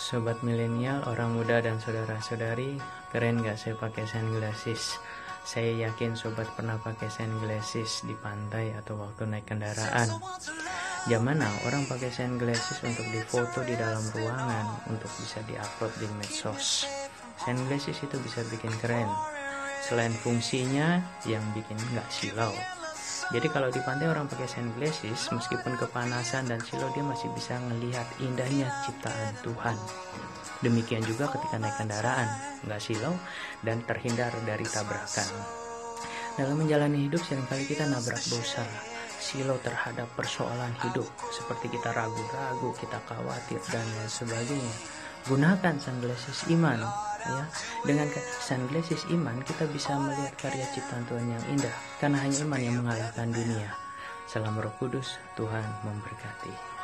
Sobat milenial, orang muda dan saudara-saudari, keren gak saya pakai sunglasses? Saya yakin sobat pernah pakai sunglasses di pantai atau waktu naik kendaraan. Zaman now orang pakai sunglasses untuk difoto di dalam ruangan untuk bisa diupload di medsos. Sunglasses itu bisa bikin keren. Selain fungsinya yang bikin nggak silau, jadi kalau di pantai orang pakai sunglasses, meskipun kepanasan dan silau dia masih bisa melihat indahnya ciptaan Tuhan. Demikian juga ketika naik kendaraan, nggak silau dan terhindar dari tabrakan. Dalam menjalani hidup sering kali kita nabrak dosa, silau terhadap persoalan hidup, seperti kita ragu-ragu, kita khawatir dan lain sebagainya. Gunakan sunglasses iman ya dengan sunglasses iman kita bisa melihat karya ciptaan Tuhan yang indah. Karena hanya iman yang mengalahkan dunia. Salam roh kudus Tuhan memberkati